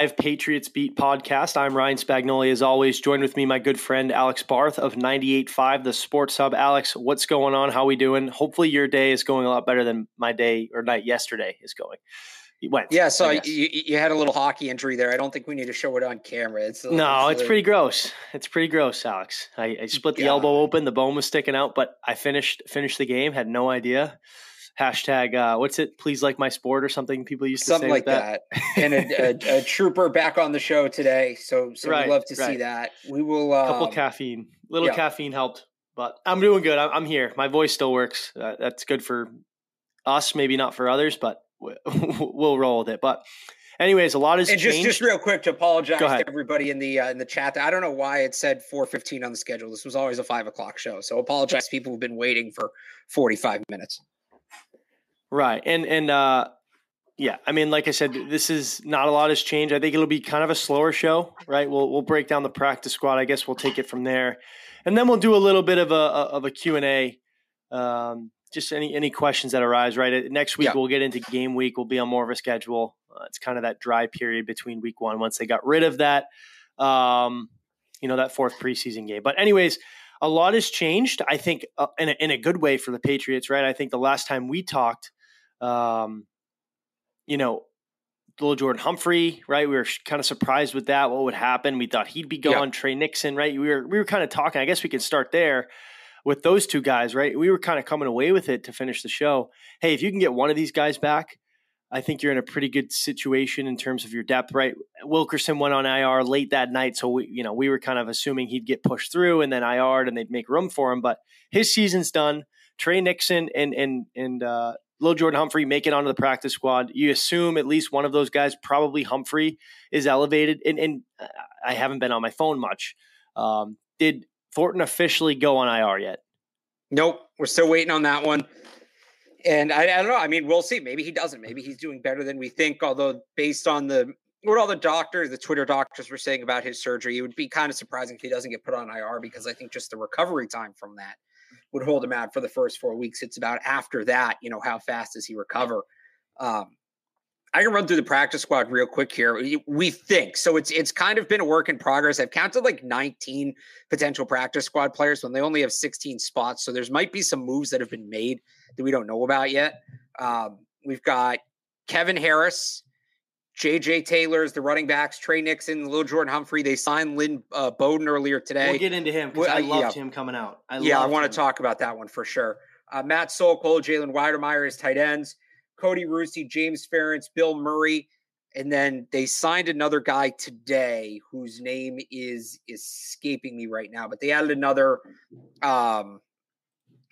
Live Patriots Beat podcast. I'm Ryan Spagnoli, as always. Joined with me, my good friend Alex Barth of 98.5, the Sports Hub. Alex, what's going on? How we doing? Hopefully, your day is going a lot better than my day or night yesterday is going. It went. Yeah, so you, you had a little hockey injury there. I don't think we need to show it on camera. It's no, it's, it's pretty gross. It's pretty gross, Alex. I, I split the yeah. elbow open, the bone was sticking out, but I finished finished the game. Had no idea hashtag uh, what's it? Please like my sport or something people used to say. something like that, that. and a, a, a, trooper back on the show today. So so right, we love to right. see that. We will um, a couple caffeine. Little yeah. caffeine helped but i'm doing good. I'm, I'm here. My voice still works. Uh, that's good for us maybe not for others but we'll roll with it. But anyways a lot has and changed. just just real quick to apologize to everybody in the uh, in the chat. I don't know why it said 4.15 on the schedule. This was always a 5 o'clock show. So apologize people who've been waiting for 45 minutes Right. And and uh yeah, I mean, like I said, this is not a lot has changed. I think it'll be kind of a slower show, right? We'll we'll break down the practice squad. I guess we'll take it from there, and then we'll do a little bit of a of a Q and A, um, just any any questions that arise. Right next week, yeah. we'll get into game week. We'll be on more of a schedule. Uh, it's kind of that dry period between week one. Once they got rid of that, um, you know, that fourth preseason game. But anyways, a lot has changed. I think uh, in a, in a good way for the Patriots. Right. I think the last time we talked um, you know, little Jordan Humphrey, right? We were kind of surprised with that. What would happen? We thought he'd be gone. Yeah. Trey Nixon, right? We were we were kind of talking. I guess we can start there with those two guys, right? We were kind of coming away with it to finish the show. Hey, if you can get one of these guys back, I think you're in a pretty good situation in terms of your depth, right? Wilkerson went on IR late that night, so we, you know, we were kind of assuming he'd get pushed through and then IR'd and they'd make room for him. But his season's done. Trey Nixon and and and uh, Little Jordan Humphrey make it onto the practice squad. You assume at least one of those guys, probably Humphrey, is elevated. And, and I haven't been on my phone much. Um, did Thornton officially go on IR yet? Nope. We're still waiting on that one. And I, I don't know. I mean, we'll see. Maybe he doesn't. Maybe he's doing better than we think. Although, based on the what all the doctors, the Twitter doctors were saying about his surgery, it would be kind of surprising if he doesn't get put on IR because I think just the recovery time from that would hold him out for the first four weeks. It's about after that, you know, how fast does he recover? Um, I can run through the practice squad real quick here. We think so. It's it's kind of been a work in progress. I've counted like 19 potential practice squad players when they only have 16 spots. So there's might be some moves that have been made that we don't know about yet. Um, we've got Kevin Harris, JJ Taylor's the running backs, Trey Nixon, Lil Jordan Humphrey. They signed Lynn uh, Bowden earlier today. We'll get into him because I loved yeah. him coming out. I yeah, I want to talk about that one for sure. Uh, Matt Sokol, Jalen Wydermyer as tight ends, Kody Russey, James Ferentz, Bill Murray, and then they signed another guy today whose name is escaping me right now. But they added another. Um,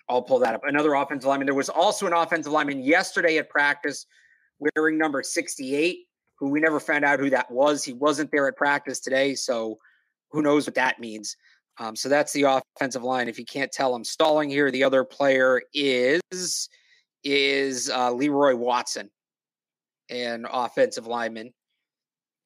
I'll pull that up. Another offensive lineman. There was also an offensive lineman yesterday at practice wearing number 68 who we never found out who that was. He wasn't there at practice today, so who knows what that means. Um, so that's the offensive line. If you can't tell, I'm stalling here. The other player is is uh, Leroy Watson, an offensive lineman.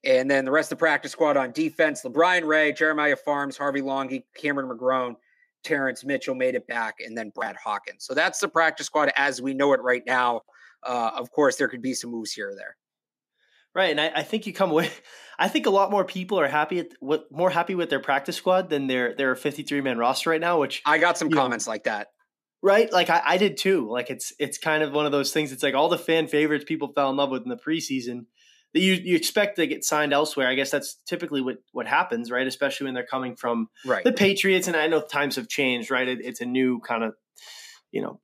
And then the rest of the practice squad on defense: LaBryan Ray, Jeremiah Pharms, Harvey Langi, Cameron McGrone, Terrence Mitchell made it back, and then Brad Hawkins. So that's the practice squad as we know it right now. Uh, of course, there could be some moves here or there. Right, and I, I, think you come away. I think a lot more people are happy at what more happy with their practice squad than their their fifty three man roster right now. Which I got some comments know, like that. Right, like I, I, did too. Like it's it's kind of one of those things. It's like all the fan favorites people fell in love with in the preseason. that you you expect to get signed elsewhere. I guess that's typically what what happens, right? Especially when they're coming from right. the Patriots, and I know times have changed, right? It, it's a new kind of you know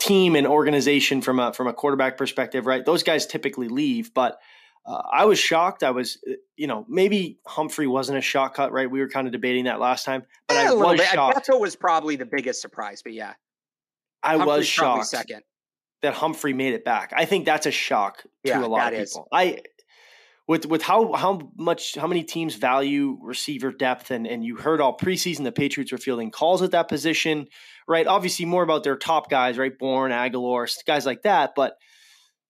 team and organization from a from a quarterback perspective, right? Those guys typically leave, but uh, I was shocked. I was, uh, you know, maybe Humphrey wasn't a shot cut, right? We were kind of debating that last time, but yeah, I was bit. shocked. Beto was probably the biggest surprise, but yeah, I Humphrey's was shocked second that Humphrey made it back. I think that's a shock to yeah, a lot of people. Is. I with with how how much how many teams value receiver depth and and you heard all preseason the Patriots were fielding calls at that position, right? Obviously more about their top guys, right? Bourne, Agholor, guys like that, but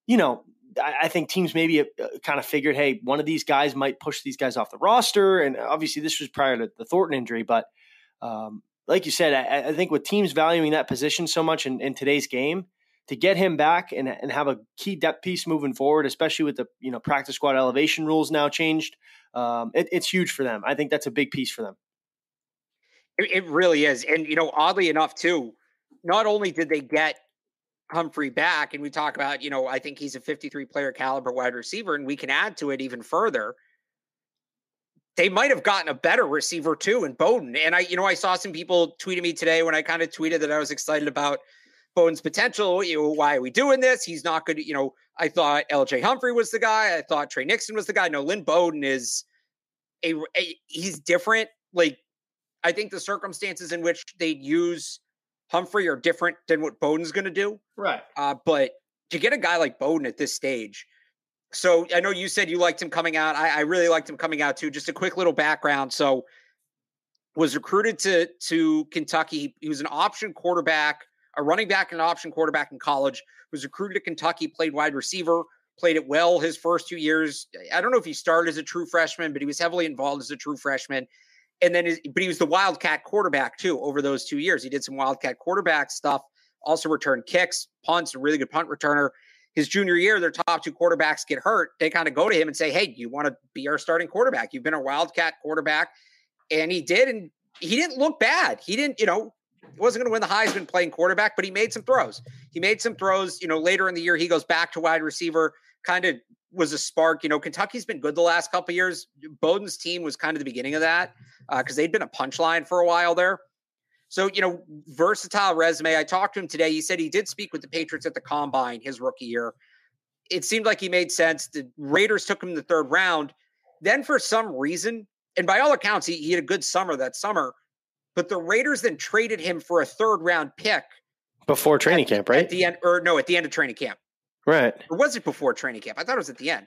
you know, I, think teams maybe uh, kind of figured, hey, one of these guys might push these guys off the roster, and obviously this was prior to the Thornton injury, but um, like you said, I, I, think with teams valuing that position so much in, in today's game, to get him back and, and have a key depth piece moving forward, especially with the you know practice squad elevation rules now changed, um, it, it's huge for them. I think that's a big piece for them. It, it really is, and you know, oddly enough, too, not only did they get Humphrey back, and we talk about, you know, I think he's a 53 player caliber wide receiver, and we can add to it even further. They might have gotten a better receiver too in Bowden. And I, you know, I saw some people tweeting me today when I kind of tweeted that I was excited about Bowden's potential. You know, why are we doing this? He's not good. You know, I thought LJ Humphrey was the guy. I thought Trey Nixon was the guy. No, Lynn Bowden is a, a he's different. Like, I think the circumstances in which they'd use Humphrey are different than what Bowden's going to do. Right. Uh, but to get a guy like Bowden at this stage, so I know you said you liked him coming out. I, I really liked him coming out too. Just a quick little background. So was recruited to to Kentucky. He was an option quarterback, a running back and an option quarterback in college. Was recruited to Kentucky, played wide receiver, played it well his first two years. I don't know if he started as a true freshman, but he was heavily involved as a true freshman and then, his, but he was the Wildcat quarterback too over those two years. He did some Wildcat quarterback stuff, also returned kicks, punts, a really good punt returner. His junior year, their top two quarterbacks get hurt. They kind of go to him and say, Hey, you want to be our starting quarterback? You've been a Wildcat quarterback. And he did. And he didn't look bad. He didn't, you know, wasn't going to win the Heisman playing quarterback, but he made some throws. He made some throws. You know, later in the year, he goes back to wide receiver, kind of was a spark. You know, Kentucky's been good the last couple years. Bowden's team was kind of the beginning of that because uh, they'd been a punchline for a while there. So, you know, versatile resume. I talked to him today. He said he did speak with the Patriots at the combine his rookie year. It seemed like he made sense. The Raiders took him in the third round. Then, for some reason, and by all accounts, he, he had a good summer that summer, but the Raiders then traded him for a third round pick before training at, camp, right? At the end, or no, at the end of training camp. Right. Or was it before training camp? I thought it was at the end.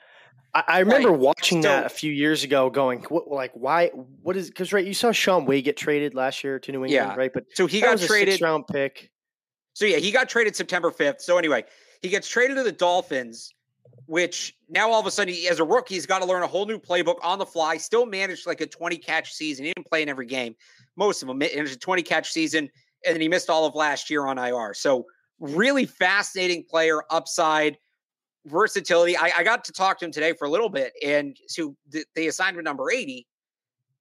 I, I remember like, watching that a few years ago, going, what, like, why? What is? Because right, you saw Shaun Wade get traded last year to New England, yeah. right? But so he got traded round pick. So yeah, he got traded September fifth. So anyway, he gets traded to the Dolphins, which now all of a sudden, he, as a rookie, he's got to learn a whole new playbook on the fly. Still managed like a twenty catch season. He didn't play in every game, most of them. It was a twenty catch season, and then he missed all of last year on IR. So really fascinating player, upside versatility. I, I, got to talk to him today for a little bit, and so th- they assigned him number 80.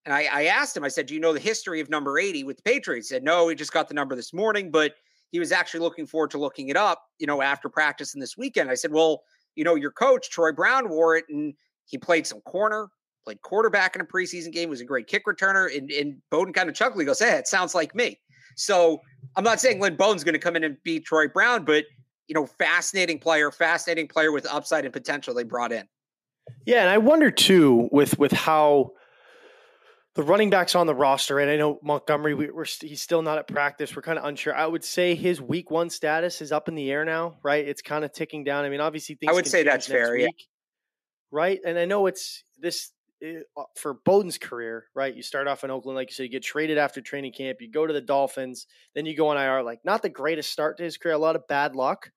And I, I, asked him, I said, Do you know the history of number 80 with the Patriots? He said, No, he just got the number this morning, but he was actually looking forward to looking it up, you know, after practice and this weekend. I said, Well, you know, your coach, Troy Brown, wore it and he played some corner, played quarterback in a preseason game, was a great kick returner. And, and Bowden kind of chuckled. He goes, Hey, it sounds like me. So I'm not saying Lynn Bowden's going to come in and beat Troy Brown, but you know, fascinating player, fascinating player with upside and potential they brought in. Yeah, and I wonder too with with how the running backs on the roster, and I know Montgomery, we, are he's still not at practice. We're kind of unsure. I would say his week one status is up in the air now, right? It's kind of ticking down. I mean, obviously things. I would say that's fair, week, yeah. Right, and I know it's this eh, uh, for Bowden's career, right? You start off in Oakland, like you said, you get traded after training camp, you go to the Dolphins, then you go on IR. Like, not the greatest start to his career, a lot of bad luck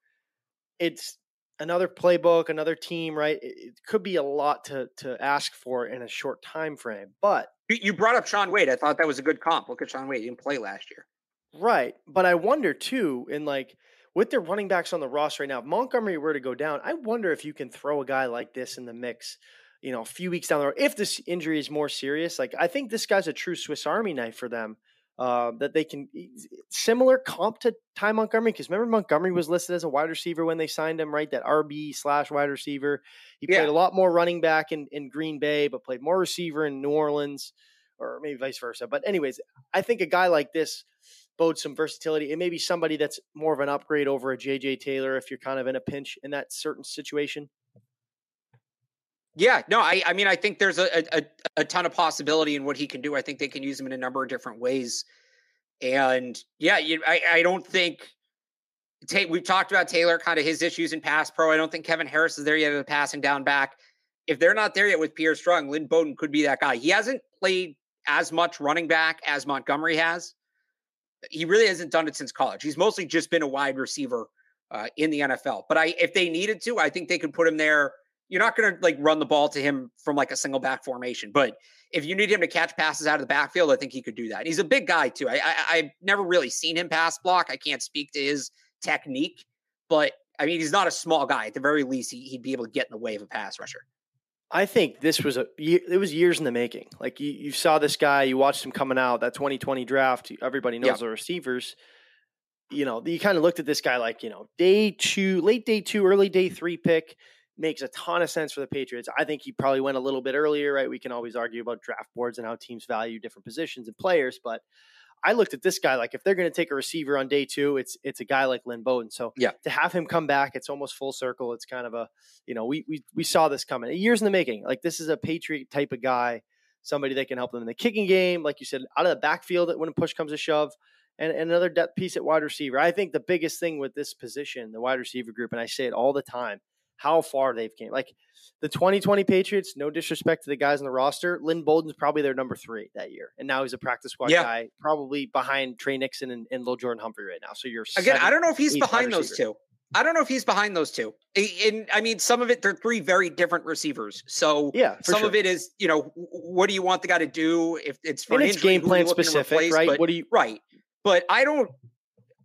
it's another playbook, another team, right? It, it, could be a lot to to ask for in a short time frame. But you brought up Shaun Wade. I thought that was a good comp. Look at Shaun Wade. He didn't play last year. Right. But I wonder too, in like with their running backs on the roster right now, if Montgomery were to go down, I wonder if you can throw a guy like this in the mix, you know, a few weeks down the road. If this injury is more serious, like I think this guy's a true Swiss Army knife for them. uh, that they can similar comp to Ty Montgomery because remember Montgomery was listed as a wide receiver when they signed him, right? That RB slash wide receiver. He yeah. played a lot more running back in, in Green Bay, but played more receiver in New Orleans, or maybe vice versa. But anyways, I think a guy like this bodes some versatility. It may be somebody that's more of an upgrade over a JJ Taylor if you're kind of in a pinch in that certain situation. Yeah, no, I, I mean, I think there's a, a, a ton of possibility in what he can do. I think they can use him in a number of different ways. And yeah, you, I, I don't think we've talked about Taylor, kind of his issues in pass pro. I don't think Kevin Harris is there yet as a passing down back. If they're not there yet with Pierre Strong, Lynn Bowden could be that guy. He hasn't played as much running back as Montgomery has. He really hasn't done it since college. He's mostly just been a wide receiver uh, in the NFL. But I, if they needed to, I think they could put him there you're not going to like run the ball to him from like a single back formation. But if you need him to catch passes out of the backfield, I think he could do that. And He's a big guy too. I, I have never really seen him pass block. I can't speak to his technique, but I mean he's not a small guy. At the very least, he, would be able to get in the way of a pass rusher. I think this was a it was years in the making. Like you, you saw this guy, you watched him coming out that 2020 draft. Everybody knows the receivers. You know, you kind of looked at this guy like you know day two, late day two, early day three pick makes a ton of sense for the Patriots. I think he probably went a little bit earlier, right? We can always argue about draft boards and how teams value different positions and players, but I looked at this guy like if they're going to take a receiver on day two, it's it's a guy like Lynn Bowden. So yeah, to have him come back, it's almost full circle. It's kind of a you know we we we saw this coming years in the making. Like this is a Patriot type of guy, somebody that can help them in the kicking game, like you said, out of the backfield when a push comes to shove. And, and another depth piece at wide receiver. I think the biggest thing with this position, the wide receiver group, and I say it all the time, how far they've came. Like the 2020 Patriots, no disrespect to the guys on the roster, Lynn Bowden's probably their number three that year, and now he's a practice squad yeah. guy, probably behind Trey Nixon and, and Lil Jordan Humphrey right now. So you're again. I don't know if he's behind those two. I don't know if he's behind those two. And I mean, some of it they're three very different receivers. So yeah, some sure. of it is you know what do you want the guy to do if it's for it's injury, game plan specific, replace, right? But, what do you right? But I don't.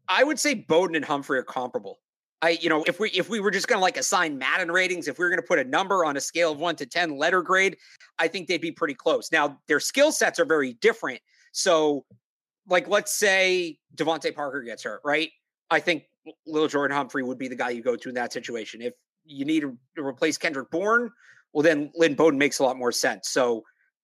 I would say Bowden and Humphrey are comparable. I, you know, if we if we were just going to like assign Madden ratings, if we were going to put a number on a scale of one to ten, letter grade, I think they'd be pretty close. Now their skill sets are very different. So, like, let's say DeVante Parker gets hurt, right? I think Little Jordan Humphrey would be the guy you go to in that situation. If you need to replace Kendrick Bourne, well, then Lynn Bowden makes a lot more sense. So,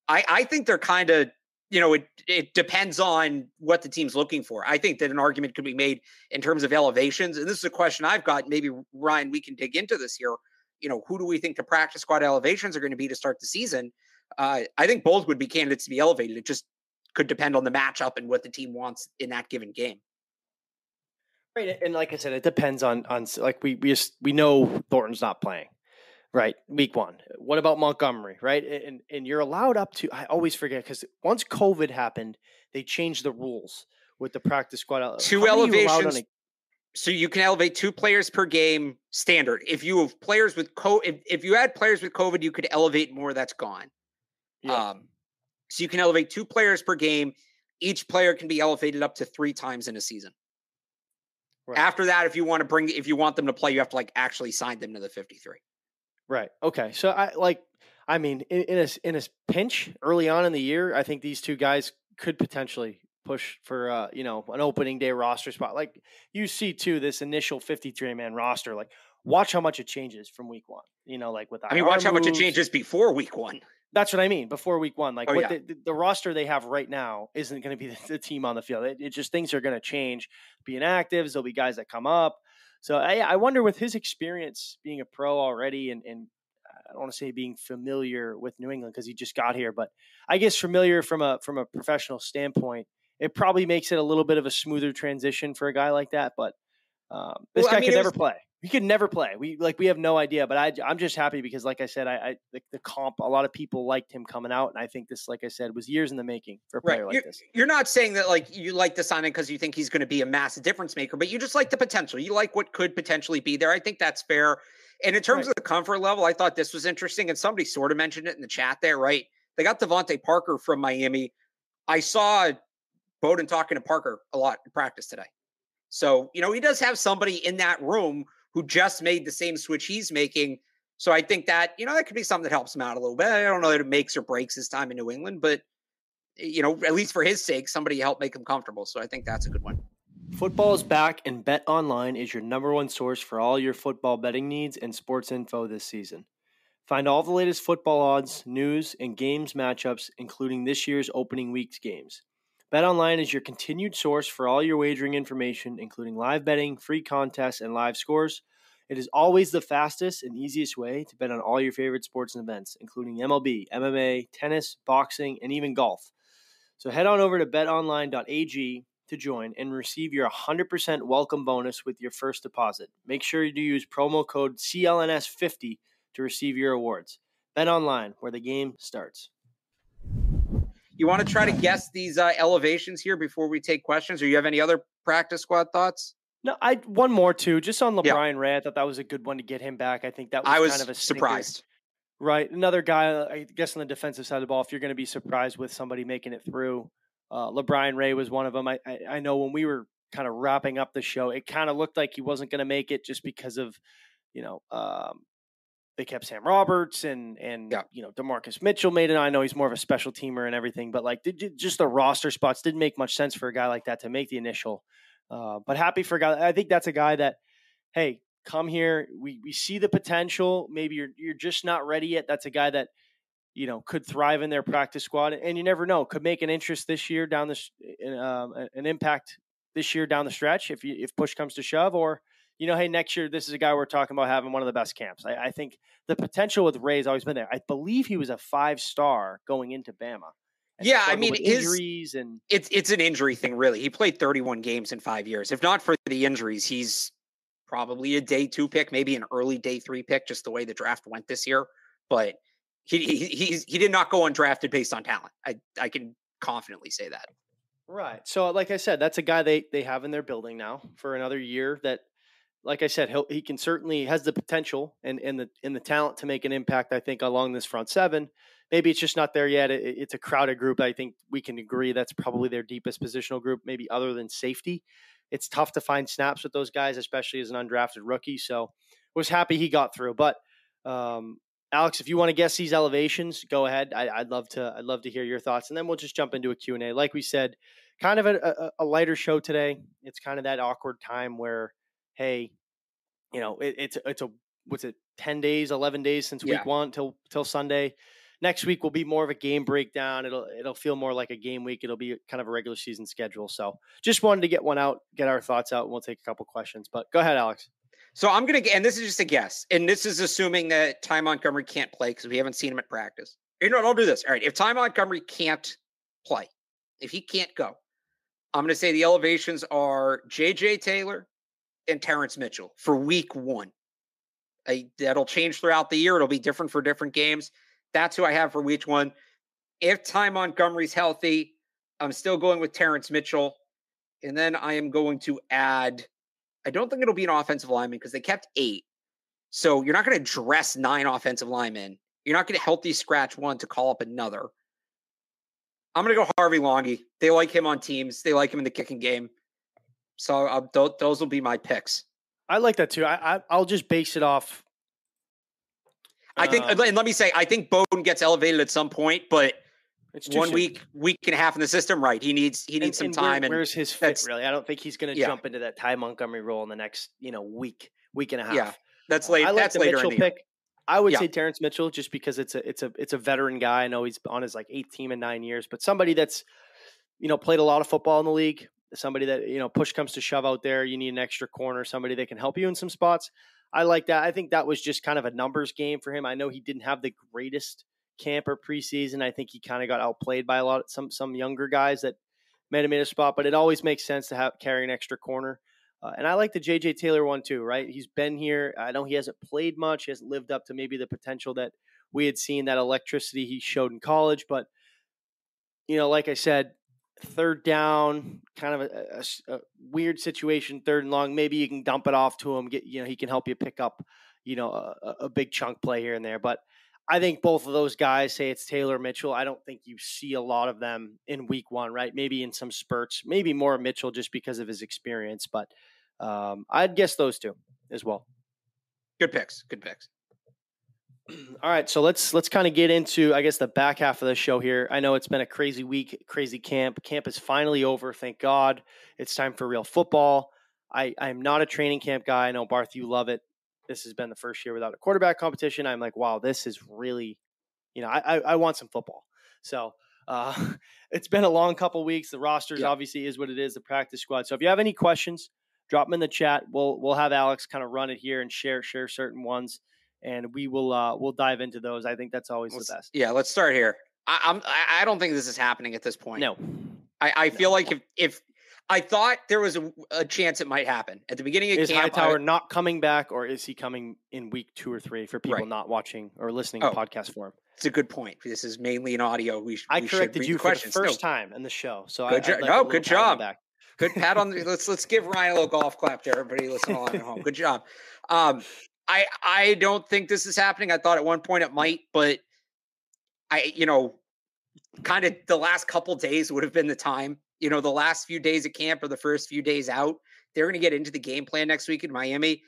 I I think they're kind of you know, it it depends on what the team's looking for. I think that an argument could be made in terms of elevations, and this is a question I've got. Maybe Ryan, we can dig into this here. You know, who do we think the practice squad elevations are going to be to start the season? Uh, I think both would be candidates to be elevated. It just could depend on the matchup and what the team wants in that given game. Right, and like I said, it depends on on like we we just we know Thornton's not playing. Right, week one. What about Montgomery? Right, and and you're allowed up to. I always forget because once COVID happened, they changed the rules with the practice squad. Two elevations. A- so you can elevate two players per game standard. If you have players with co, if, if you had players with COVID, you could elevate more. That's gone. Yeah. Um, so you can elevate two players per game. Each player can be elevated up to three times in a season. Right. After that, if you want to bring, if you want them to play, you have to like actually sign them to the fifty-three. Right. Okay. So I like. I mean, in, in a in a pinch early on in the year, I think these two guys could potentially push for uh, you know an opening day roster spot. Like you see too, this initial fifty three man roster. Like watch how much it changes from week one. You know, like with I mean, watch moves. how much it changes before week one. That's what I mean. Before week one, like oh, what yeah. the, the, roster they have right now isn't going to be the, the, team on the field. It, it just things are going to change. Being active, there'll be guys that come up. So I, I wonder with his experience being a pro already and, and I don't want to say being familiar with New England because he just got here, but I guess familiar from a from a professional standpoint, it probably makes it a little bit of a smoother transition for a guy like that. But um, this well, guy I mean, could never play. He could never play. We like we have no idea, but I I'm just happy because like I said, I, I the, the, comp a lot of people liked him coming out, and I think this, like I said, was years in the making for a player right. like you're, this. You're not saying that like you like the signing because you think he's going to be a massive difference maker, but you just like the potential. You like what could potentially be there. I think that's fair. And in terms right. of the comfort level, I thought this was interesting, and somebody sort of mentioned it in the chat there. Right, they got DeVante Parker from Miami. I saw Bowden talking to Parker a lot in practice today. So, you know, he does have somebody in that room who just made the same switch he's making. So I think that, you know, that could be something that helps him out a little bit. I don't know that it makes or breaks his time in New England, but eh, you know, at least for his sake, somebody help make him comfortable. So I think that's a good one. Football is back, and Bet Online is your number one source for all your football betting needs and sports info this season. Find all the latest football odds, news, and games matchups, including this year's opening week's games. Bet Online is your continued source for all your wagering information, including live betting, free contests, and live scores. It is always the fastest and easiest way to bet on all your favorite sports and events, including MLB, MMA, tennis, boxing, and even golf. So head on over to betonline.ag to join and receive your 100% welcome bonus with your first deposit. Make sure you use promo code CLNS50 to receive your awards. Bet online, where the game starts. You want to try to guess these uh, elevations here before we take questions, or you have any other practice squad thoughts? No, I one more too. Just on LaBryan yeah. Ray, I thought that was a good one to get him back. I think that was, I was kind of a surprised. Right, another guy. I guess on the defensive side of the ball, if you're going to be surprised with somebody making it through, uh, LaBryan Ray was one of them. I, I, I know when we were kind of wrapping up the show, it kind of looked like he wasn't going to make it just because of, you know, um, they kept Sam Roberts and and yeah. you know Demarcus Mitchell made it. I know he's more of a special teamer and everything, but like just the roster spots didn't make much sense for a guy like that to make the initial uh, but happy for a guy. I think that's a guy that, hey, come here. We we see the potential. Maybe you're you're just not ready yet. That's a guy that you know could thrive in their practice squad, and you never know. Could make an interest this year down this um, an impact this year down the stretch if you, if push comes to shove, or you know, hey, next year this is a guy we're talking about having one of the best camps. I, I think the potential with Ray's always been there. I believe he was a five star going into Bama yeah, I mean, injuries and it's it's an injury thing, really. He played 31 games in five years. If not for the injuries, he's probably a day two pick, maybe an early day three pick, just the way the draft went this year. But he he he's, he did not go undrafted based on talent. I I can confidently say that. Right. So, like I said, that's a guy they they have in their building now for another year. That, like I said, he he can certainly has the potential and and the and the talent to make an impact. I think along this front seven maybe it's just not there yet. It, it's a crowded group. I think we can agree that's probably their deepest positional group, maybe other than safety. It's tough to find snaps with those guys, especially as an undrafted rookie. So was happy he got through. But um, Alex, if you want to guess these elevations, go ahead. I, would love to. I'd love to hear your thoughts, and then we'll just jump into a Q and A. Like we said, kind of a, a, a, lighter show today. It's kind of that awkward time where, hey, you know, it, it's it's a what's it, ten days, eleven days since yeah. week one till till Sunday next week will be more of a game breakdown. It'll it'll feel more like a game week. It'll be kind of a regular season schedule. So just wanted to get one out, get our thoughts out, and we'll take a couple questions. But go ahead, Alex. So I'm gonna and this is just a guess, and this is assuming that Ty Montgomery can't play because we haven't seen him at practice. You know, don't do this. All right, if Ty Montgomery can't play, if he can't go, I'm gonna say the elevations are JJ Taylor and Terrence Mitchell for week one. I, that'll change throughout the year. It'll be different for different games. That's who I have for each one. If Ty Montgomery's healthy, I'm still going with Terrence Mitchell. And then I am going to add, I don't think it'll be an offensive lineman because they kept eight. So you're not going to dress nine offensive linemen. You're not going to healthy scratch one to call up another. I'm going to go Harvey Langi. They like him on teams. They like him in the kicking game. So uh, th- those will be my picks. I like that too. I, I I'll just base it off I think, um, and let me say, I think Bowden gets elevated at some point, but it's one soon. week, week and a half in the system, right? He needs he needs and, some and time. Where, where's his fit? Really, I don't think he's going to yeah. jump into that Ty Montgomery role in the next you know week, week and a half. Yeah, that's late. I like that's the later Mitchell in the pick. I would yeah. say Terrence Mitchell just because it's a it's a it's a veteran guy. I know he's on his like eighth team in nine years, but somebody that's you know played a lot of football in the league. Somebody that you know push comes to shove out there, you need an extra corner, somebody that can help you in some spots. I like that. I think that was just kind of a numbers game for him. I know he didn't have the greatest camp or preseason. I think he kind of got outplayed by a lot of some some younger guys that made him in a spot. But it always makes sense to have carry an extra corner. Uh, and I like the JJ Taylor one too, right? He's been here. I know he hasn't played much. He hasn't lived up to maybe the potential that we had seen, that electricity he showed in college. But you know, like I said, third down, kind of a, a, a, weird situation, third and long. Maybe you can dump it off to him. Get you know he can help you pick up you know a, a, big chunk play here and there. But I think both of those guys say it's Taylor Mitchell. I don't think you see a lot of them in Week One, right? Maybe in some spurts, maybe more Mitchell just because of his experience. But um, I'd guess those two as well. Good picks. Good picks. All right, so let's let's kind of get into I guess the back half of the show here. I know it's been a crazy week, crazy camp. Camp is finally over, thank God. It's time for real football. I I'm not a training camp guy. I know Barth, you love it. This has been the first year without a quarterback competition. I'm like, wow, this is really, you know, I I, I want some football. So uh, it's been a long couple weeks. The rosters yeah. obviously is what it is. The practice squad. So if you have any questions, drop them in the chat. We'll we'll have Alex kind of run it here and share share certain ones and we will uh, we'll dive into those. I think that's always let's, the best. Yeah, let's start here. I, I'm I don't think this is happening at this point. No, I, I feel like if if I thought there was a, a, chance it might happen at the beginning of is camp. Hightower I, not coming back, or is he coming in week two or three for people right. not watching or listening oh, to podcast form? It's a good point. This is mainly an audio. We, I we corrected you the for the first no. time in the show, so good I, jo- no, good job. Good pat on the. let's let's give Ryan a little golf clap to everybody listening along at home. Good job. Um, I I don't think this is happening. I thought at one point it might, but I you know, kind of the last couple days would have been the time. You know, the last few days of camp or the first few days out, they're going to get into the game plan next week in Miami.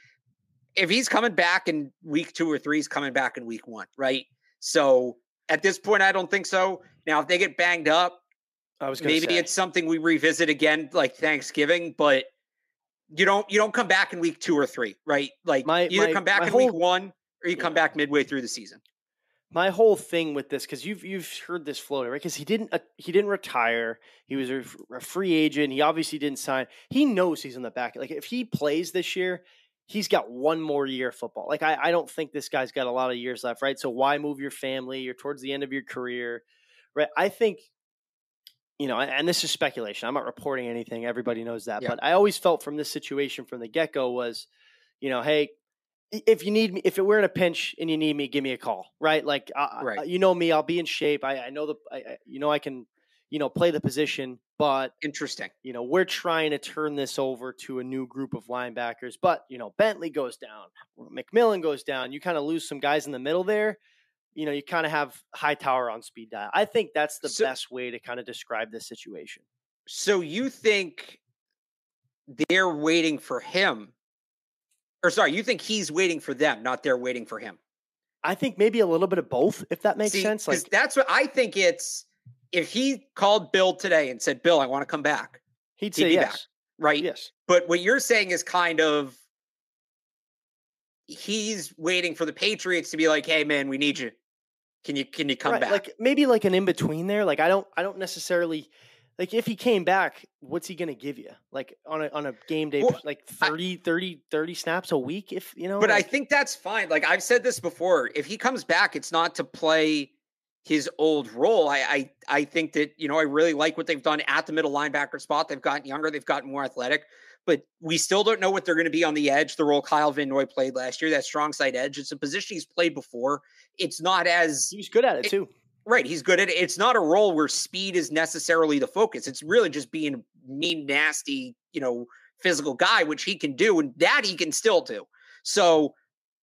If he's coming back in week two or three, he's coming back in week one, right? So at this point, I don't think so. Now, if they get banged up, I was maybe say. it's something we revisit again, like Thanksgiving. But you don't you don't come back in week two or three, right? Like my, either my, come back in whole, week one or you yeah. come back midway through the season. My whole thing with this, because you've you've heard this floating, right? Because he didn't uh, he didn't retire. He was a, a, free agent. He obviously didn't sign. He knows he's in the back. Like if he plays this year, he's got one more year of football. Like I, I don't think this guy's got a lot of years left, right? So why move your family? You're towards the end of your career, right? I think you know, and this is speculation. I'm not reporting anything. Everybody knows that. Yeah. But I always felt from this situation from the get go was, you know, hey, if you need me, if we're in a pinch and you need me, give me a call, right? Like, uh, right. you know me, I'll be in shape. I, I know the, I, you know, I can, you know, play the position. But interesting, you know, we're trying to turn this over to a new group of linebackers. But you know, Bentley goes down, McMillan goes down. You kind of lose some guys in the middle there you know, you kind of have Hightower on speed dial. I think that's the so, best way to kind of describe this situation. So you think they're waiting for him, or sorry, you think he's waiting for them, not they're waiting for him? I think maybe a little bit of both, if that makes See, sense. Like that's what I think. It's if he called Bill today and said, "Bill, I want to come back," he'd, he'd say yes, back, right? Yes. But what you're saying is kind of he's waiting for the Patriots to be like, "Hey, man, we need you. Can you can you come right, back? Like maybe like an in between there. Like I don't I don't necessarily like if he came back, what's he going to give you? Like on a on a game day well, like 30 I, 30 30 snaps a week if, you know. But like, I think that's fine. Like I've said this before, if he comes back, it's not to play his old role. I, I I think that, you know, I really like what they've done at the middle linebacker spot. They've gotten younger, they've gotten more athletic but we still don't know what they're going to be on the edge. The role Kyle Van Noy played last year, that strong side edge. It's a position he's played before. It's not as he's good at it, it too. Right, he's good at it. It's not a role where speed is necessarily the focus. It's really just being mean, nasty, you know, physical guy, which he can do, and that he can still do. So,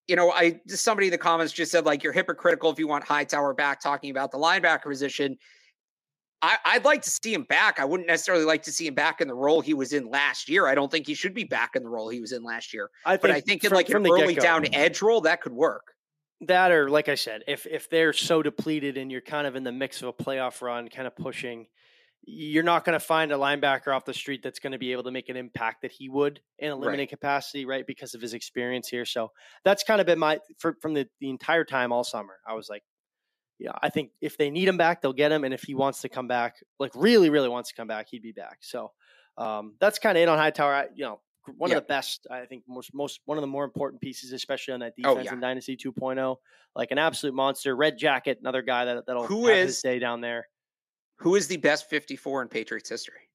you know, I somebody in the comments just said like you're hypocritical if you want Hightower back talking about the linebacker position. I, would like to see him back. I wouldn't necessarily like to see him back in the role he was in last year. I don't think he should be back in the role he was in last year. I but I think in like an early down edge role, that could work. That or like I said, if if they're so depleted and you're kind of in the mix of a playoff run, kind of pushing, you're not going to find a linebacker off the street that's going to be able to make an impact that he would in a limited right. capacity, right? Because of his experience here. So that's kind of been my for, from the the entire time all summer. I was like, yeah, I think if they need him back, they'll get him. And if he wants to come back, like really, really wants to come back, he'd be back. So um, that's kind of it on Hightower. I, you know, one yeah. of the best, I think, most, most one of the more important pieces, especially on that oh, defense oh, yeah. in Dynasty 2.0. Like an absolute monster. Red Jacket, another guy that that'll who have is, day down there. Who is the best 54 in Patriots history?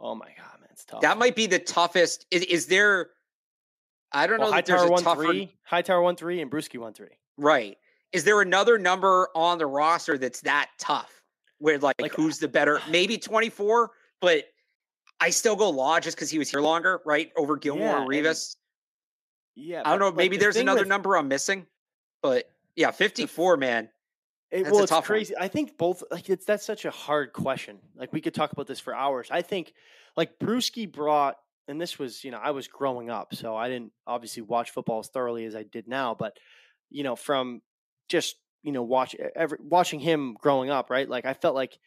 Oh my god, man, it's tough. That might be the toughest. Is, is there? I don't well, know. Hightower one tougher... three, Hightower one three, and Bruschi one three. Right. Is there another number on the roster that's that tough? Where like, like who's the better? Uh, maybe 24, but I still go Law just because he was here longer, right? Over Gilmore yeah, and Revis. yeah. I don't know. Maybe there's another with, number I'm missing, but yeah, 54, man. It, well, it's crazy. One. I think both like it's that's such a hard question. Like we could talk about this for hours. I think like Bruschi brought, and this was you know I was growing up, so I didn't obviously watch football as thoroughly as I did now, but you know, from just you know watch every, watching him growing up, right? Like I felt like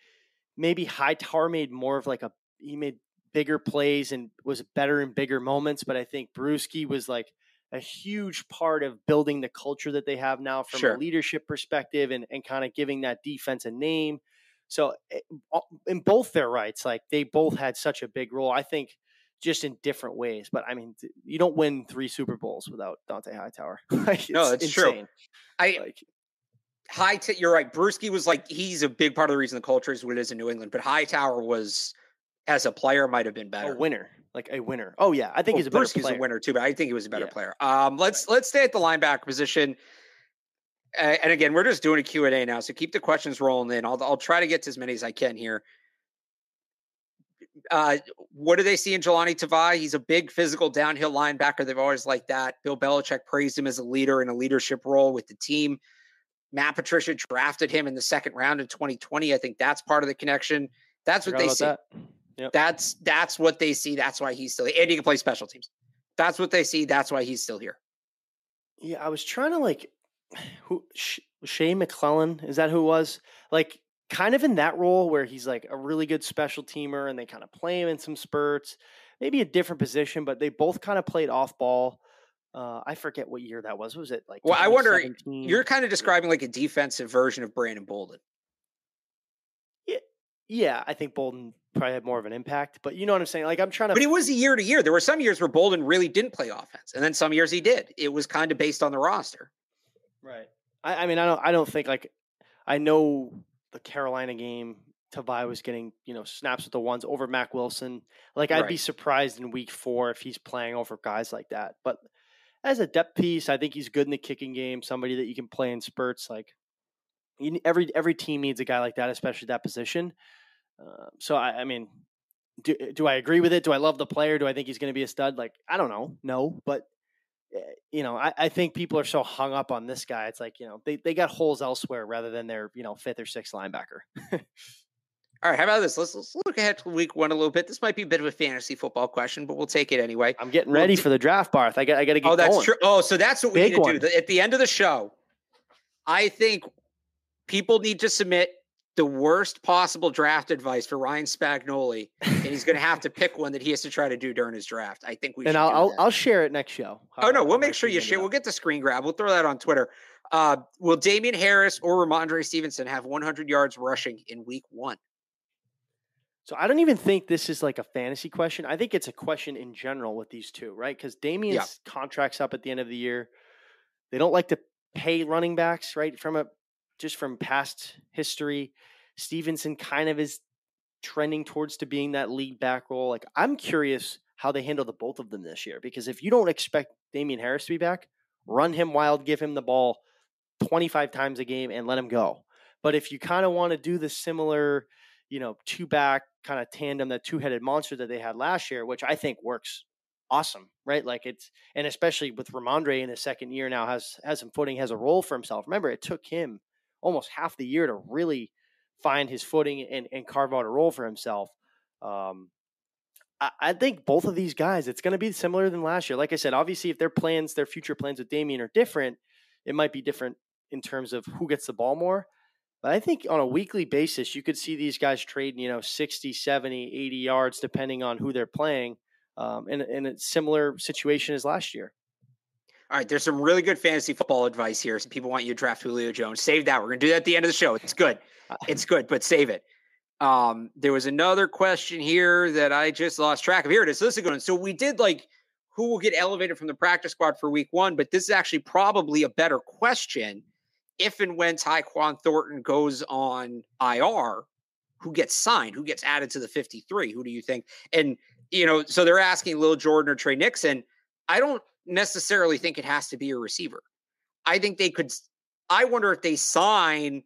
maybe Hightower made more of like a he made bigger plays and was better in bigger moments, but I think Bruschi was like a huge part of building the culture that they have now from sure. a leadership perspective and, and kind of giving that defense a name. So eh, in both their rights, like they both had such a big role. I think just in different ways. But I mean, you don't win three Super Bowls without Dont'a Hightower. like, no, it's insane. true. I like, High, t- you're right. Bruschi was like he's a big part of the reason the culture is what it is in New England. But Hightower was, as a player, might have been better. A winner, like a winner. Oh yeah, I think well, he's a better player. a winner too, but I think he was a better yeah. player. Um, let's right. let's stay at the linebacker position. Uh, and again, we're just doing a Q and A now, so keep the questions rolling in. I'll I'll try to get to as many as I can here. Uh, what do they see in Jahlani Tavai? He's a big physical downhill linebacker. They've always liked that. Bill Belichick praised him as a leader in a leadership role with the team. Matt Patricia drafted him in the second round in 2020. I think that's part of the connection. That's what they see. That. Yep. That's that's what they see. That's why he's still here. And he can play special teams. That's what they see. That's why he's still here. Yeah, I was trying to like who Shea McClellin, is that who it was? Like kind of in that role where he's like a really good special teamer and they kind of play him in some spurts, maybe a different position, but they both kind of played off ball. Uh, I forget what year that was. was it like? Well, I wonder. You're kind of describing like a defensive version of Brandon Bolden. Yeah, yeah. I think Bolden probably had more of an impact, but you know what I'm saying. Like I'm trying to. But it was a year to year. There were some years where Bolden really didn't play offense, and then some years he did. It was kind of based on the roster. Right. I, I mean, I don't. I don't think like I know the Carolina game, Tavai was getting, you know, snaps with the ones over Mack Wilson. Like I'd right. be surprised in week four if he's playing over guys like that. But as a depth piece, I think he's good in the kicking game, somebody that you can play in spurts. Like you, every every team needs a guy like that, especially that position. Uh, so I, I mean, do, do I agree with it? Do I love the player? Do I think he's going to be a stud? Like I don't know, no, but Eh, you know, I, I think people are so hung up on this guy. It's like, you know, they, they got holes elsewhere rather than their, you know, fifth or sixth linebacker. All right, how about this? Let's, let's look ahead to week one a little bit. This might be a bit of a fantasy football question, but we'll take it anyway. I'm getting ready we'll for the draft, Barth. I got I got to get. Oh, that's going. true. Oh, so that's what we Big need to one. do at the end of the show. I think people need to submit the worst possible draft advice for Ryan Spagnoli, and he's going to have to pick one that he has to try to do during his draft. I think we and I'll I'll, I'll, share it next show. Oh no, we'll make sure you share. We'll get the screen grab. We'll throw that on Twitter. Uh, will Damien Harris or Rhamondre Stevenson have 100 yards rushing in Week One? So I don't even think this is like a fantasy question. I think it's a question in general with these two, right? Because Damien's yeah. contracts up at the end of the year. They don't like to pay running backs, right? From a just from past history. Stevenson kind of is trending towards to being that lead back role. Like I'm curious how they handle the both of them this year because if you don't expect Damien Harris to be back, run him wild, give him the ball 25 times a game and let him go. But if you kind of want to do the similar, you know, two back kind of tandem, that two headed monster that they had last year, which I think works awesome, right? Like it's and especially with Rhamondre in his second year now has has some footing, has a role for himself. Remember, it took him almost half the year to really find his footing and, and carve out a role for himself. Um, I, I, think both of these guys, it's going to be similar than last year. Like I said, obviously, if their plans, their future plans with Damien are different, it might be different in terms of who gets the ball more. But I think on a weekly basis, you could see these guys trading, you know, 60, 70, 80 yards, depending on who they're playing, um, in, in a similar situation as last year. All right, there's some really good fantasy football advice here. Some people want you to draft Julio Jones. Save that. We're going to do that at the end of the show. It's good. Uh, it's good, but save it. Um, there was another question here that I just lost track of. Here it is. This is good. So we did like who will get elevated from the practice squad for week one, but this is actually probably a better question. If and when Tyquan Thornton goes on IR, who gets signed? Who gets added to the 53? Who do you think? And, you know, so they're asking Lil Jordan or Trey Nixon. I don't necessarily think it has to be a receiver. I think they could. I wonder if they sign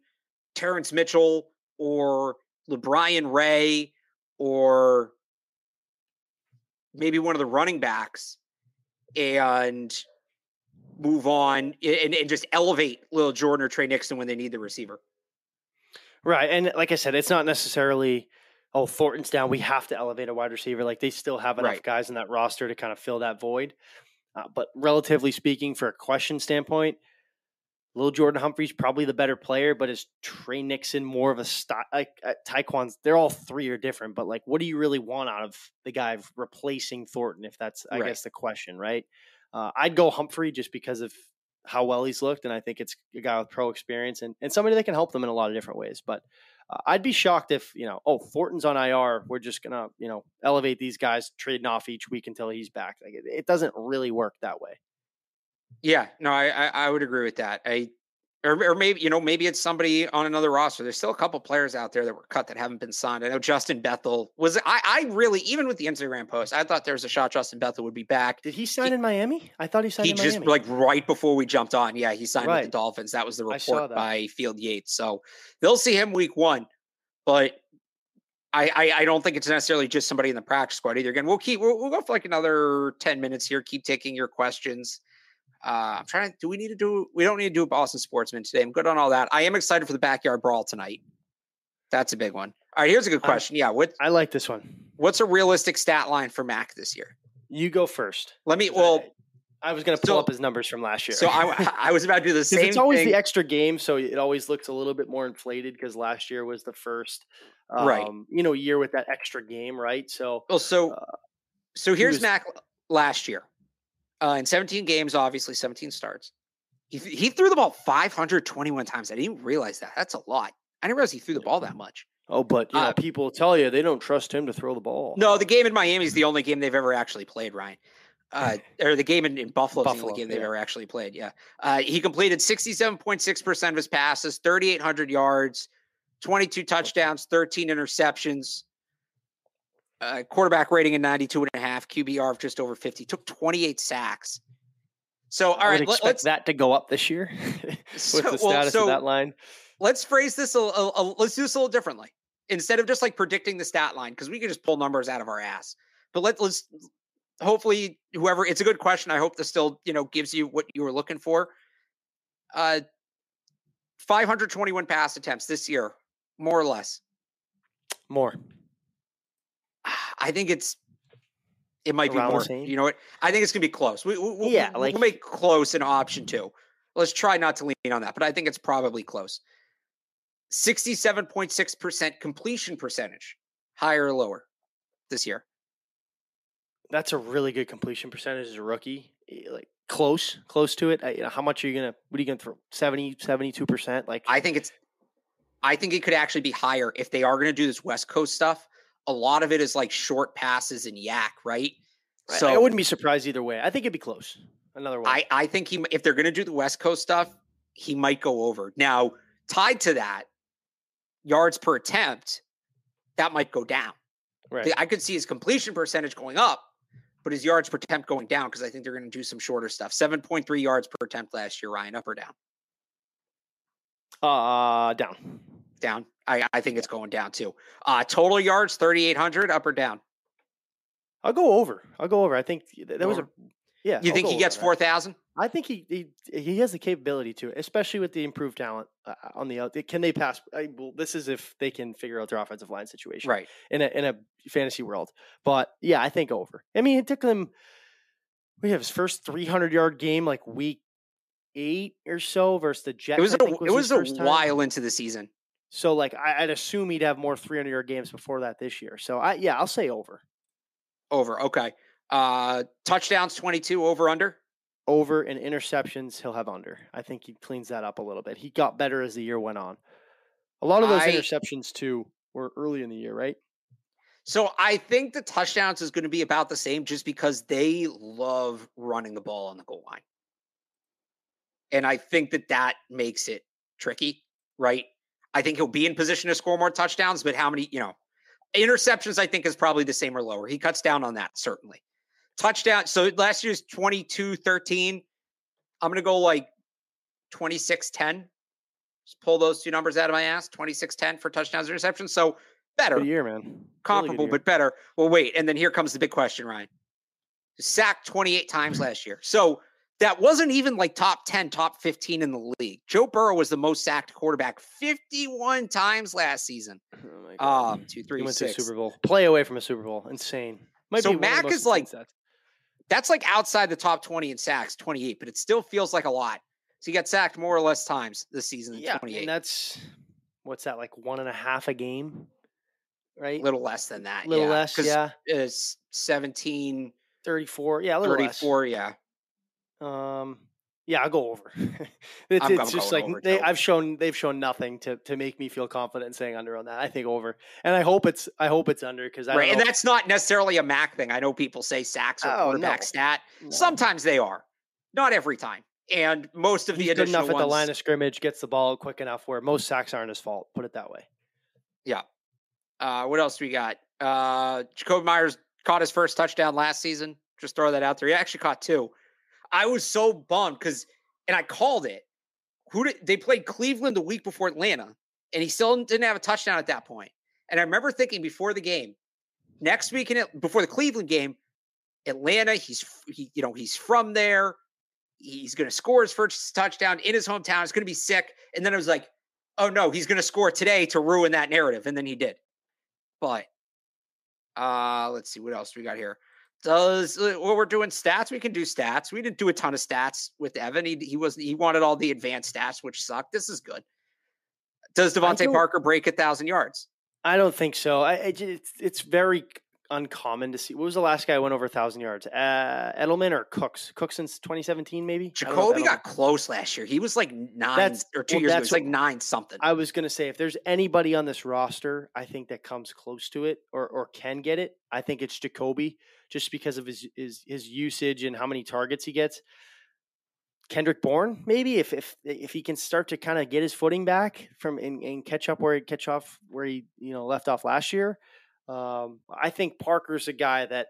Terrence Mitchell or LaBryan Ray or maybe one of the running backs and move on and, and just elevate Lil Jordan or Trey Nixon when they need the receiver. Right. And like I said, it's not necessarily, oh, Thornton's down. We have to elevate a wide receiver. Like they still have enough right. guys in that roster to kind of fill that void. Uh, but relatively speaking, for a question standpoint, Little Jordan Humphrey's probably the better player, but is Trey Nixon more of a style? Like uh, Tyquan's, they're all three are different, but like, what do you really want out of the guy replacing Thornton? If that's, I right. guess, the question, right? Uh, I'd go Humphrey just because of how well he's looked, and I think it's a guy with pro experience and, and somebody that can help them in a lot of different ways. But uh, I'd be shocked if you know, oh, Thornton's on IR. We're just gonna you know elevate these guys, trading off each week until he's back. Like it, it doesn't really work that way. Yeah, no, I, I, I would agree with that. I or, or maybe you know maybe it's somebody on another roster. There's still a couple players out there that were cut that haven't been signed. I know Justin Bethel was. I I really even with the Instagram post, I thought there was a shot Justin Bethel would be back. Did he sign he, in Miami? I thought he signed. He just Miami. like right before we jumped on. Yeah, he signed right. with the Dolphins. That was the report by Field Yates. So they'll see him week one, but. I, I, I don't think it's necessarily just somebody in the practice squad either. Again, we'll keep we'll, we'll go for like another ten minutes here. Keep taking your questions. Uh, I'm trying to. Do we need to do? We don't need to do a Boston Sportsman today. I'm good on all that. I am excited for the backyard brawl tonight. That's a big one. All right, here's a good question. yeah, what? I like this one. What's a realistic stat line for Mac this year? You go first. Let me. Well, I, I was going to pull so, up his numbers from last year. So I, I was about to do the same. It's always thing. the extra game, so it always looks a little bit more inflated because last year was the first, um, right? You know, year with that extra game, right? So, well, so, uh, so here's was, Mac last year uh, in 17 games, obviously 17 starts. He, he threw the ball 521 times. I didn't realize that. That's a lot. I didn't realize he threw the ball that much. Oh, but you know, uh, people tell you they don't trust him to throw the ball. No, the game in Miami is the only game they've ever actually played, Ryan. Uh, or the game in, in Buffalo, Buffalo is the only game they've ever actually played. Yeah. Uh, he completed 67.6% of his passes, 3,800 yards, 22 touchdowns, 13 interceptions uh, quarterback rating in 92 and a half, QBR of just over 50, took 28 sacks. So, all right, expect let's that to go up this year with so, the status well, so of that line. Let's phrase this a, a, a, let's do this a little differently. Instead of just like predicting the stat line, because we can just pull numbers out of our ass. But let, let's hopefully whoever it's a good question. I hope this still, you know, gives you what you were looking for. Uh 521 pass attempts this year, more or less. More. I think it's it might Around be more. You know what? I think it's gonna be close. We, we, yeah, we'll, like we'll make close an option too. Let's try not to lean on that, but I think it's probably close. Sixty-seven point six percent completion percentage, higher or lower this year. That's a really good completion percentage as a rookie. Eh, like close, close to it. Uh, you know, how much are you gonna? What are you gonna throw? 70, 72 percent? Like I think it's. I think it could actually be higher if they are going to do this West Coast stuff a lot of it is like short passes and YAC, right? So I wouldn't be surprised either way. I think it'd be close. Another one. I, I think he if they're going to do the West Coast stuff, he might go over. Now, tied to that, yards per attempt, that might go down. Right. I could see his completion percentage going up, but his yards per attempt going down because I think they're going to do some shorter stuff. 7.3 yards per attempt last year, Ryan, up or down? Uh down. Down. I, I think it's going down too. Uh, total yards, 3,800, up or down? I'll go over. I'll go over. I think that was a yeah. You I'll think he gets four thousand? I think he, he he has the capability to, especially with the improved talent uh, on the out. Can they pass? I, well, this is if they can figure out their offensive line situation, right? In a in a fantasy world, but yeah, I think over. I mean, it took them. We have his first 300 yard game like week eight or so versus the Jets. It was a, was it was a while into the season. So like I, would assume he'd have more 300 yard games before that this year. So I yeah, I'll say over. Over. Okay. Uh touchdowns 22 over under. Over and interceptions he'll have under. I think he cleans that up a little bit. He got better as the year went on. A lot of those I, interceptions too were early in the year, right? So I think the touchdowns is going to be about the same just because they love running the ball on the goal line. And I think that that makes it tricky, right? I think he'll be in position to score more touchdowns, but how many, you know, interceptions, I think is probably the same or lower. He cuts down on that, certainly. Touchdown. So last year's 22 13. I'm going to go like 26 10. Just pull those two numbers out of my ass 26 10 for touchdowns and interceptions. So better. Good year, man. Comparable, year. but better. Well, wait. And then here comes the big question, Ryan. Sacked 28 times last year. So that wasn't even like top 10, top 15 in the league. Joe Burrow was the most sacked quarterback 51 times last season. Oh um, two, three, he went six. to Super Bowl. Play away from a Super Bowl. Insane. Might so Mac is like, that's like outside the top 20 in sacks, 28, but it still feels like a lot. So he got sacked more or less times this season. Yeah, 28. and that's what's that like one and a half a game, right? a little less than that. A little yeah, less, yeah. It's 17, Thirty-four, yeah, a little 34. Yeah. Um, yeah, I'll go over. it's it's just like they, I've shown they've shown nothing to to make me feel confident in saying under on that. I think over, and I hope it's I hope it's under because I Right. And that's not necessarily a Mac thing. I know people say sacks are Oh, quarterback no. stat. no. Sometimes they are, not every time. And most of He's the good enough at the line of scrimmage, gets the ball quick enough where most sacks aren't his fault. Put it that way. Yeah. Uh, what else we got? Uh, Jakobi Meyers caught his first touchdown last season. Just throw that out there. He actually caught two. I was so bummed because, and I called it. Who did they played Cleveland the week before Atlanta, and he still didn't have a touchdown at that point. And I remember thinking before the game, next week in it, before the Cleveland game, Atlanta. He's he, you know he's from there. He's going to score his first touchdown in his hometown. It's going to be sick. And then I was like, oh no, he's going to score today to ruin that narrative, and then he did. But uh let's see what else we got here. Does uh, well, we're doing stats? We can do stats. We didn't do a ton of stats with Evan. He he was he wanted all the advanced stats, which sucked. This is good. Does DeVante don't- Parker break a thousand yards? I don't think so. I, I it's it's very uncommon to see. What was the last guy who went over a thousand yards? Uh, Edelman or Cooks? Cooks since 2017, maybe. I don't know if Jakobi got close last year. He was like nine That's- or two well, years ago. He that's was like nine something. I was gonna say if there's anybody on this roster, I think that comes close to it or or can get it. I think it's Jakobi, just because of his his his usage and how many targets he gets. Kendrick Bourne, maybe if if if he can start to kind of get his footing back from and, and catch up where he catch off where he you know left off last year. Um, I think Parker's a guy that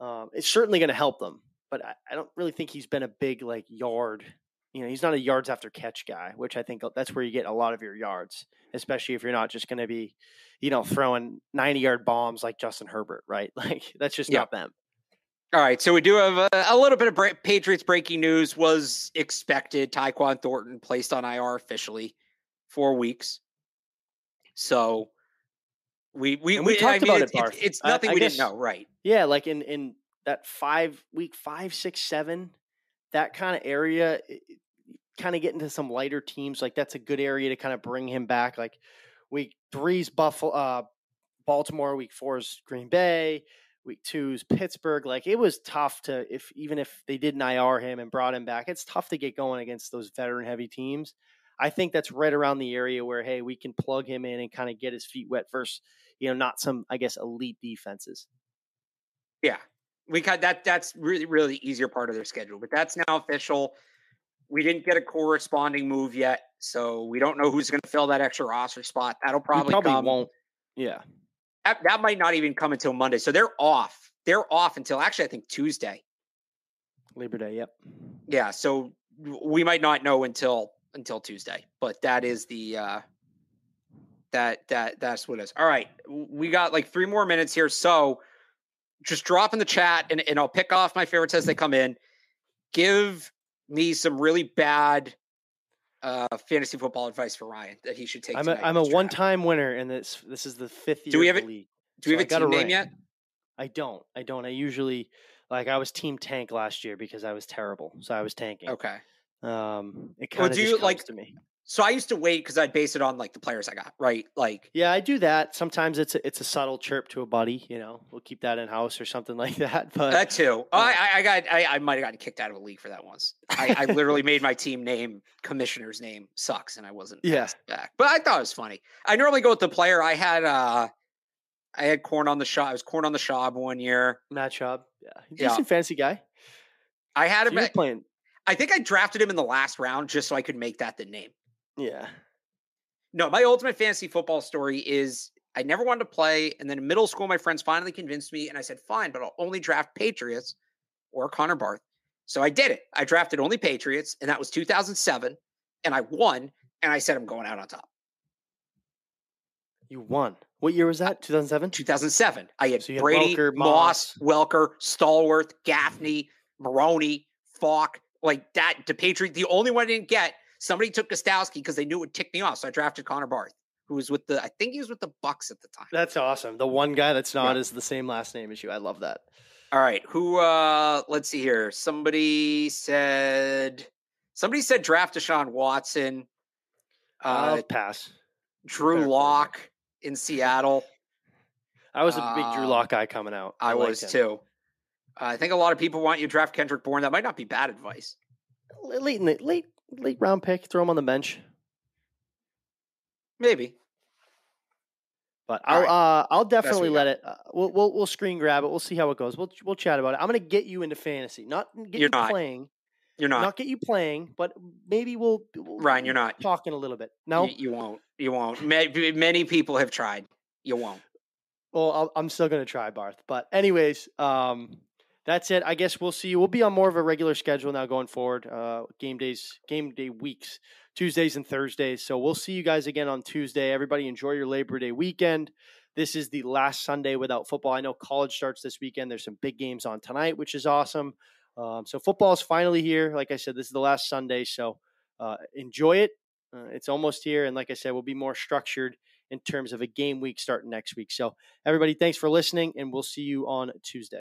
um, is certainly going to help them, but I, I don't really think he's been a big like yard. You know, he's not a yards after catch guy, which I think uh, that's where you get a lot of your yards, especially if you're not just going to be, you know, throwing 90 yard bombs like Justin Herbert, right? Like that's just Yeah. not them. All right, so we do have a, a little bit of Patriots breaking news. Was expected. Tyquan Thornton placed on IR officially, four weeks. So we we, And we talked I mean, about it's, it, it's, it's nothing I we guess- didn't know, right? Yeah, like in in that five week five six seven, that kind of area, kind of get into some lighter teams. Like that's a good area to kind of bring him back. Like week three's Buffalo, uh, Baltimore. Week four's Green Bay. Week two's Pittsburgh. Like it was tough to if even if they didn't IR him and brought him back, it's tough to get going against those veteran heavy teams. I think that's right around the area where hey, we can plug him in and kind of get his feet wet versus you know not some I guess elite defenses. Yeah, we got that. That's really really the easier part of their schedule, but that's now official. We didn't get a corresponding move yet, so we don't know who's going to fill that extra roster spot. That'll probably, probably come. won't. Yeah. That, that might not even come until Monday. So they're off. They're off until actually I think Tuesday. Labor Day. Yep. Yeah, so we might not know until until Tuesday, but that is the uh that that that's what it is. All right, we got like three more minutes here, so just drop in the chat and, and I'll pick off my favorites as they come in. Give me some really bad uh fantasy football advice for Ryan that he should take. I'm a I'm a one time winner, and this this is the fifth year. Do we of have the it- league. Do we have I a team a name ring. yet? I don't. I don't. I usually like I was team tank last year because I was terrible, so I was tanking. Okay. Um, it Well, kind of you, comes like- to me. So I used to wait because I'd base it on like the players I got, right? Like Yeah, I do that. Sometimes it's a, it's a subtle chirp to a buddy. You know, we'll keep that in house or something like that. But That too. Uh, I, I- I got. I, I might have gotten kicked out of a league for that once. I, I literally made my team name commissioner's name sucks, and I wasn't. Yeah. back. But I thought it was funny. I normally go with the player. I had. uh I had corn on the shop. I was corn on the shop one year. Matt Schaub, yeah, Yeah. decent fancy guy. I had So him. you're at- playing, I think I drafted him in the last round just so I could make that the name. yeah. No, my ultimate fantasy football story is I never wanted to play, and then in middle school, my friends finally convinced me, and I said, "Fine, but I'll only draft Patriots or Connor Barth." So I did it. I drafted only Patriots, and that was 2007, and I won. And I said, "I'm going out on top." You won. What year was that? 2007. 2007. I had So had Brady, Welker, Moss, Welker, Stallworth, Gaffney, Maroney, Faulk, like that. The Patriot, the only one I didn't get. Somebody took Gostkowski because they knew it would tick me off, so I drafted Connor Barth, who was with the. I think he was with the Bucs at the time. That's awesome. The one guy that's not Yeah. is the same last name as you. I love that. All right, who? uh Let's see here. Somebody said Somebody said draft Deshaun Watson. I'll Uh, pass. Drew. Lock in Seattle. I was a big Drew um, Lock guy coming out. I, liked was him. too. I think a lot of people want you to draft Kendrick Bourne. That might not be bad advice. Late in the late late round pick, throw him on the bench. Maybe. But I'll right. uh, I'll definitely let it. Uh, we'll, we'll we'll screen grab it. We'll see how it goes. We'll we'll chat about it. I'm gonna get you into fantasy, not get You're you not. playing, You're not. not get you playing, but maybe we'll, we'll Ryan, you're not. talking a little bit. No, You, you won't. You won't. Ma- Many people have tried. You won't. well I'll, I'm still gonna try Barth. But anyways, um, that's it. I guess we'll see you. We'll be on more of a regular schedule now going forward. Uh, game days, game day weeks, Tuesdays and Thursdays. So we'll see you guys again on Tuesday. Everybody enjoy your Labor Day weekend. This is the last Sunday without football. I know college starts this weekend. There's some big games on tonight, which is awesome. Um, so football is finally here. Like I said, this is the last Sunday. So uh, enjoy it. Uh, it's almost here. And like I said, we'll be more structured in terms of a game week starting next week. So everybody, thanks for listening, and we'll see you on Tuesday.